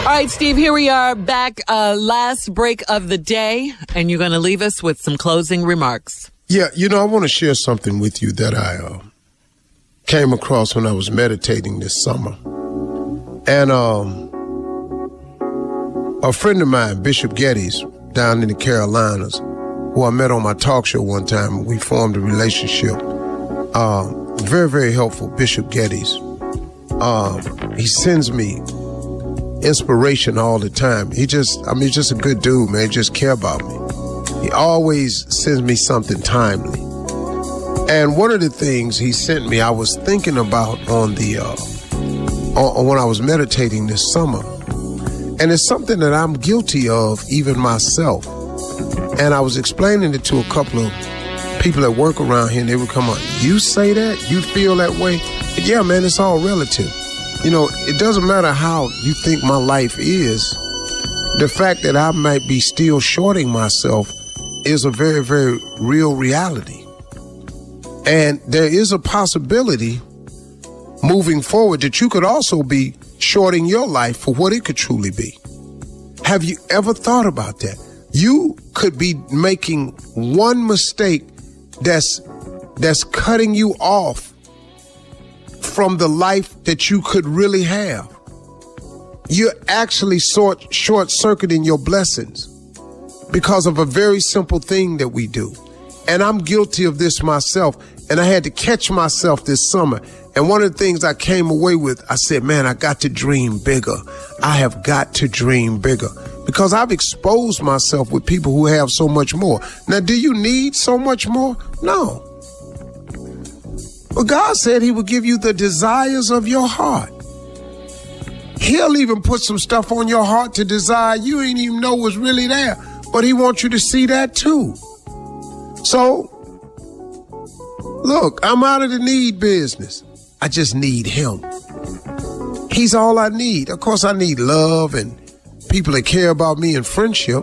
All right, Steve, here we are back, uh, last break of the day, and you're going to leave us with some closing remarks. Yeah, you know, I want to share something with you that I uh, came across when I was meditating this summer. And um, a friend of mine, Bishop Geddes, down in the Carolinas, who I met on my talk show one time, we formed a relationship. Uh, very, very helpful, Bishop Geddes. Uh, he sends me inspiration all the time. He just, I mean, he's just a good dude, man. He just care about me. He always sends me something timely. And one of the things he sent me, I was thinking about on the, uh, on, when I was meditating this summer. And it's something that I'm guilty of, even myself. And I was explaining it to a couple of people that work around here, and they would come on, You say that? You feel that way? Yeah, man, it's all relative. You know, it doesn't matter how you think my life is. The fact that I might be still shorting myself is a very, very real reality. And there is a possibility moving forward that you could also be shorting your life for what it could truly be. Have you ever thought about that? You could be making one mistake that's that's cutting you off from the life that you could really have. You're actually short, short circuiting your blessings because of a very simple thing that we do. And I'm guilty of this myself. And I had to catch myself this summer. And one of the things I came away with, I said, man, I got to dream bigger. I have got to dream bigger because I've exposed myself with people who have so much more. Now, do you need so much more? No. But God said He would give you the desires of your heart. He'll even put some stuff on your heart to desire you ain't even know was really there. But He wants you to see that too. So, look, I'm out of the need business. I just need Him. He's all I need. Of course, I need love and people that care about me and friendship.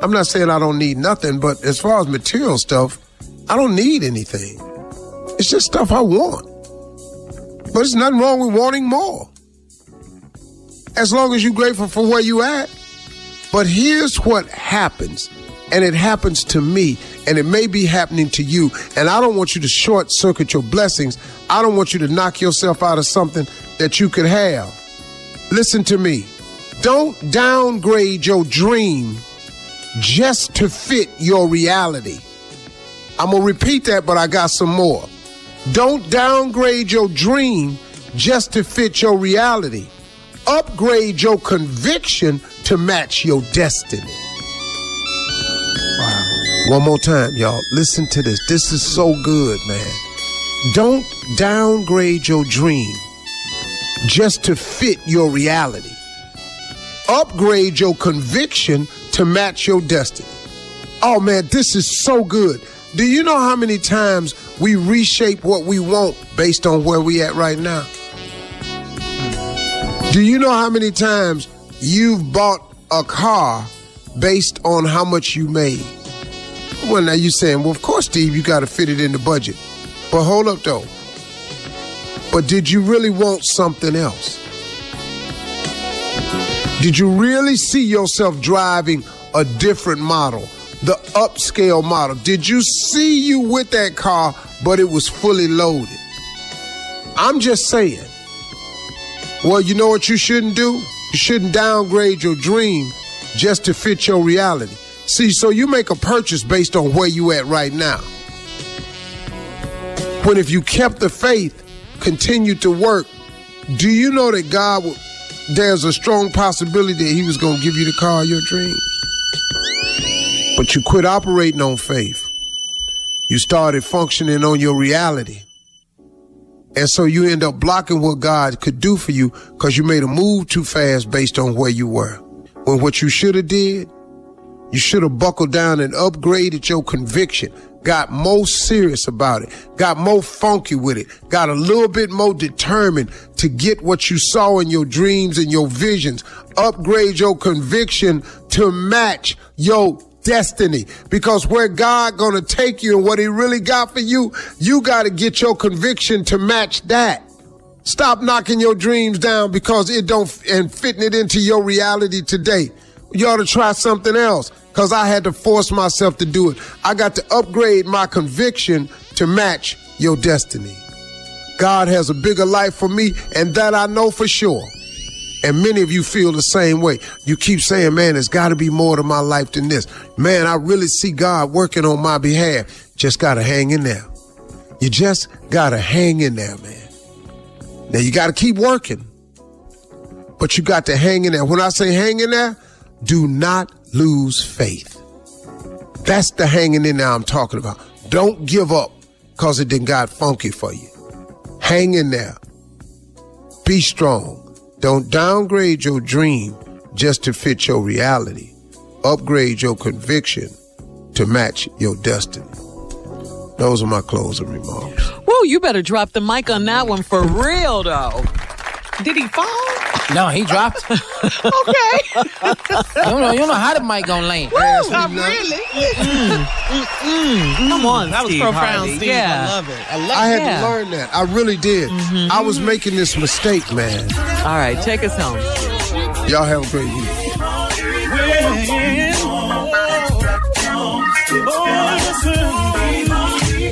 I'm not saying I don't need nothing, but as far as material stuff, I don't need anything. It's just stuff I want. But there's nothing wrong with wanting more. As long as you're grateful for where you at. But here's what happens. And it happens to me, and it may be happening to you. And I don't want you to short circuit your blessings. I don't want you to knock yourself out of something that you could have. Listen to me. Don't downgrade your dream just to fit your reality. I'm going to repeat that, but I got some more. Don't downgrade your dream just to fit your reality. Upgrade your conviction to match your destiny. Wow. One more time, y'all. Listen to this. This is so good, man. Don't downgrade your dream just to fit your reality. Upgrade your conviction to match your destiny. Oh man, this is so good. Do you know how many times we reshape what we want based on where we at right now? Do you know how many times you've bought a car based on how much you made? Well, now you're saying, well, of course, Steve, you got to fit it in the budget. But hold up, though. But did you really want something else? Did you really see yourself driving a different model? The upscale model. Did you see you with that car, but it was fully loaded? I'm just saying. Well, you know what you shouldn't do? You shouldn't downgrade your dream just to fit your reality. See, so you make a purchase based on where you at right now. When if you kept the faith, continued to work, do you know that God, there's a strong possibility that He was going to give you the car of your dreams? But you quit operating on faith. You started functioning on your reality. And so you end up blocking what God could do for you because you made a move too fast based on where you were. When what you should have did, you should have buckled down and upgraded your conviction, got more serious about it, got more funky with it, got a little bit more determined to get what you saw in your dreams and your visions, upgrade your conviction to match your destiny because where God going to take you and what he really got for you, you got to get your conviction to match that. Stop knocking your dreams down because it don't and fitting it into your reality today. You ought to try something else because I had to force myself to do it. I got to upgrade my conviction to match your destiny. God has a bigger life for me, and that I know for sure. And many of you feel the same way. You keep saying, man, there's got to be more to my life than this. Man, I really see God working on my behalf. Just got to hang in there. You just got to hang in there, man. Now you got to keep working, but you got to hang in there. When I say hang in there, do not lose faith. That's the hanging in there I'm talking about. Don't give up because it didn't got funky for you. Hang in there. Be strong. Don't downgrade your dream just to fit your reality. Upgrade your conviction to match your destiny. Those are my closing remarks. Whoa, you better drop the mic on that one for real, though. Did he fall? No, he dropped. okay. you don't know. You don't know how the mic gonna land. Woo, not really. Mm, mm, mm. Come on, that Steve was profound, Harvey. Steve. Yeah. I love it. I love I had Yeah. to learn that. I really did. Mm-hmm. I was making this mistake, man. All right, take us home. Y'all have a great week.